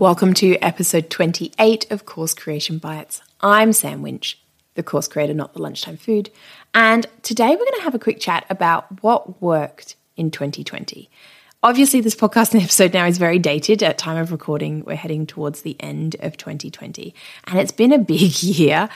Welcome to episode 28 of Course Creation Bites. I'm Sam Winch, the course creator, not the lunchtime food. And today we're going to have a quick chat about what worked in 2020. Obviously, this podcast and episode now is very dated. At time of recording, we're heading towards the end of 2020. And it's been a big year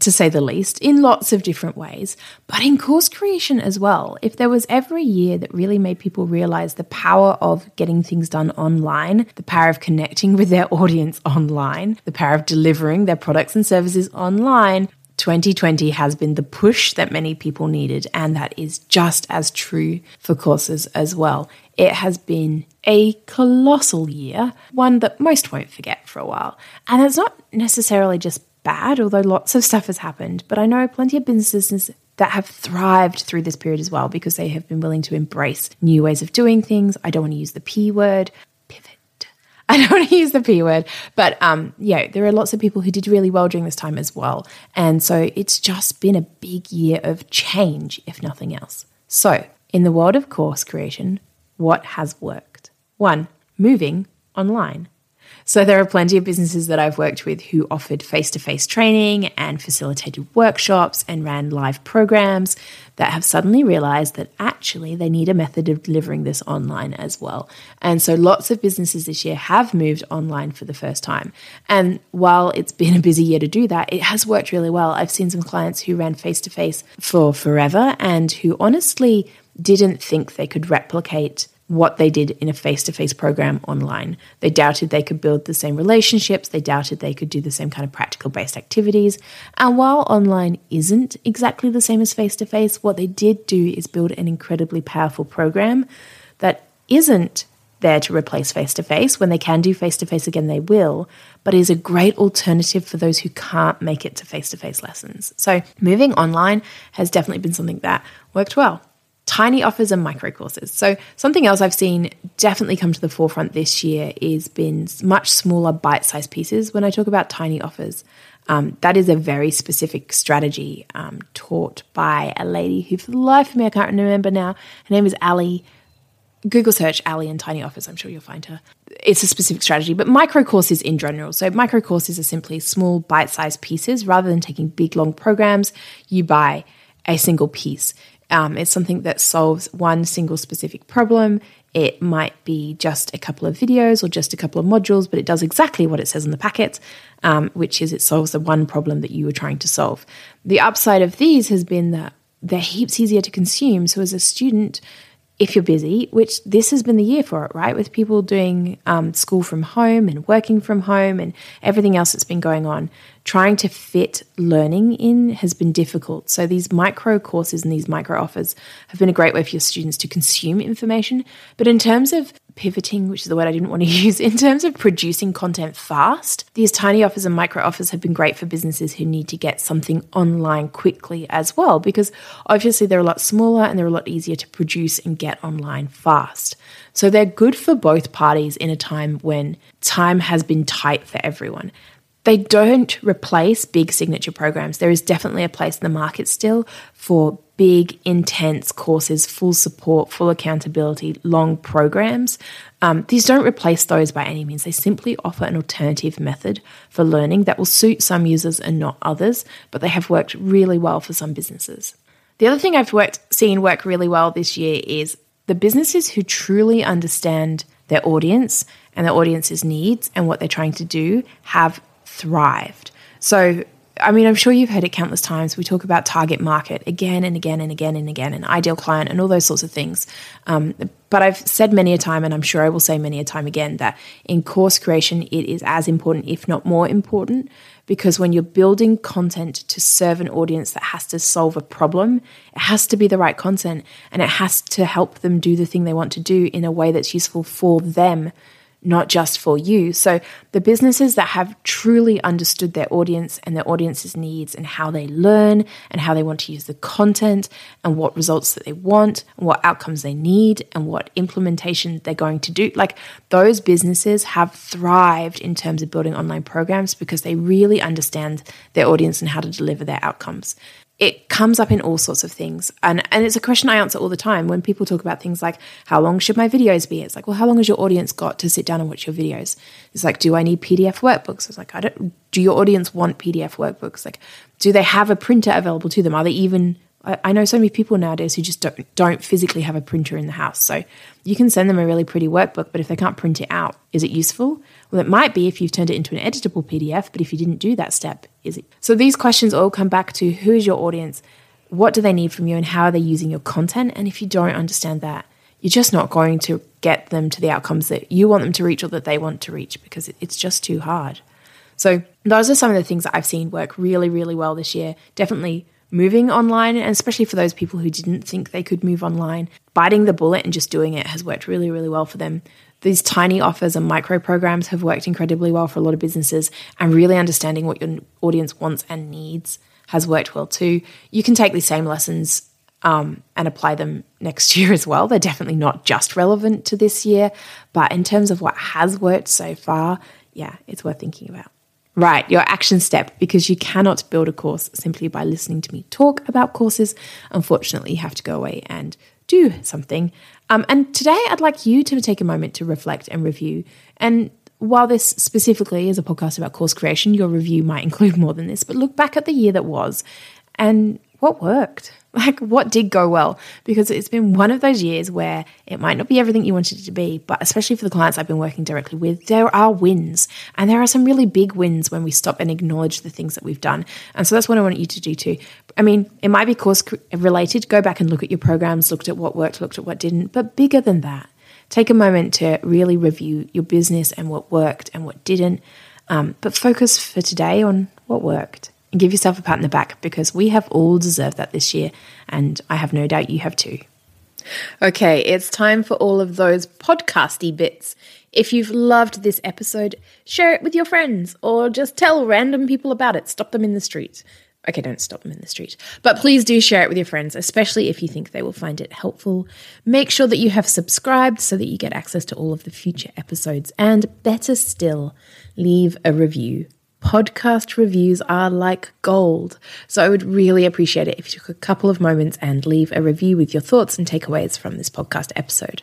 to say the least, in lots of different ways, but in course creation as well. If there was ever a year that really made people realize the power of getting things done online, the power of connecting with their audience online, the power of delivering their products and services online, 2020 has been the push that many people needed, and that is just as true for courses as well. It has been a colossal year, one that most won't forget for a while. And it's not necessarily just bad, although lots of stuff has happened. But I know plenty of businesses that have thrived through this period as well because they have been willing to embrace new ways of doing things. I don't want to use the P word, pivot. I don't want to use the P word, but um, yeah, there are lots of people who did really well during this time as well. And so it's just been a big year of change, if nothing else. So, in the world of course creation, what has worked? One, moving online. So there are plenty of businesses that I've worked with who offered face to face training and facilitated workshops and ran live programs that have suddenly realized that actually they need a method of delivering this online as well. And so lots of businesses this year have moved online for the first time. And while it's been a busy year to do that, it has worked really well. I've seen some clients who ran face to face for forever and who honestly didn't think they could replicate what they did in a face to face program online. They doubted they could build the same relationships, they doubted they could do the same kind of practical based activities. And while online isn't exactly the same as face to face, what they did do is build an incredibly powerful program that isn't there to replace face to face. When they can do face to face again, they will, but is a great alternative for those who can't make it to face to face lessons. So, moving online has definitely been something that worked well tiny offers and micro courses. So something else I've seen definitely come to the forefront this year is been much smaller bite-sized pieces. When I talk about tiny offers, um, that is a very specific strategy um, taught by a lady who, for the life of me, I can't remember now. Her name is Ali. Google search Ali and tiny offers. I'm sure you'll find her. It's a specific strategy, but micro courses in general. So micro courses are simply small bite-sized pieces. Rather than taking big long programs, you buy a single piece. Um, it's something that solves one single specific problem. It might be just a couple of videos or just a couple of modules, but it does exactly what it says on the packet, um, which is it solves the one problem that you were trying to solve. The upside of these has been that they're heaps easier to consume. So as a student, if you're busy, which this has been the year for it, right? With people doing um, school from home and working from home and everything else that's been going on, trying to fit learning in has been difficult. So these micro courses and these micro offers have been a great way for your students to consume information. But in terms of pivoting, which is the word I didn't want to use, in terms of producing content fast, these tiny offers and micro offers have been great for businesses who need to get something online quickly as well, because obviously they're a lot smaller and they're a lot easier to produce and get online fast. So they're good for both parties in a time when time has been tight for everyone. They don't replace big signature programs. There is definitely a place in the market still for big, intense courses, full support, full accountability, long programs. Um, these don't replace those by any means. They simply offer an alternative method for learning that will suit some users and not others, but they have worked really well for some businesses. The other thing I've worked seen work really well this year is the businesses who truly understand their audience and their audience's needs and what they're trying to do have thrived. So I mean, I'm sure you've heard it countless times. We talk about target market again and again and again and again, and ideal client and all those sorts of things. Um, but I've said many a time, and I'm sure I will say many a time again, that in course creation, it is as important, if not more important, because when you're building content to serve an audience that has to solve a problem, it has to be the right content and it has to help them do the thing they want to do in a way that's useful for them not just for you. So, the businesses that have truly understood their audience and their audience's needs and how they learn and how they want to use the content and what results that they want and what outcomes they need and what implementation they're going to do, like those businesses have thrived in terms of building online programs because they really understand their audience and how to deliver their outcomes it comes up in all sorts of things. And, and it's a question I answer all the time when people talk about things like, how long should my videos be? It's like, well, how long has your audience got to sit down and watch your videos? It's like, do I need PDF workbooks? It's like, I don't, do your audience want PDF workbooks? Like, do they have a printer available to them? Are they even I, know so many people nowadays who just don't, don't physically have a printer in the house. So you can send them a really pretty workbook, but if they can't print it out, is it useful? Well, it might be if you've turned it into an editable PDF, but if you didn't do that step, is it? So these questions all come back to who is your audience? What do they need from you and how are they using your content? And if you don't understand that, you're just not going to get them to the outcomes that you want them to reach or that they want to reach because it's just too hard. So, those are some of the things that I've seen work really, really well this year. Definitely moving online, and especially for those people who didn't think they could move online, biting the bullet and just doing it has worked really, really well for them. These tiny offers and micro programs have worked incredibly well for a lot of businesses, and really understanding what your audience wants and needs has worked well too. You can take these same lessons um, and apply them next year as well. They're definitely not just relevant to this year, but in terms of what has worked so far, yeah, it's worth thinking about. Right, your action step, because you cannot build a course simply by listening to me talk about courses. Unfortunately, you have to go away and do something. Um, and today, I'd like you to take a moment to reflect and review. And while this specifically is a podcast about course creation, your review might include more than this, but look back at the year that was and what worked. Like, what did go well? Because it's been one of those years where it might not be everything you wanted it to be, but especially for the clients I've been working directly with, there are wins. And there are some really big wins when we stop and acknowledge the things that we've done. And so that's what I want you to do too. I mean, it might be course related. Go back and look at your programs, looked at what worked, looked at what didn't, but bigger than that. Take a moment to really review your business and what worked and what didn't. Um, but focus for today on what worked give yourself a pat on the back because we have all deserved that this year, and I have no doubt you have too. Okay, it's time for all of those podcasty bits. If you've loved this episode, share it with your friends or just tell random people about it. Stop them in the street. Okay, don't stop them in the street. But please do share it with your friends, especially if you think they will find it helpful. Make sure that you have subscribed so that you get access to all of the future episodes. And better still, leave a review podcast reviews are like gold. So I would really appreciate it if you took a couple of moments and leave a review with your thoughts and takeaways from this podcast episode.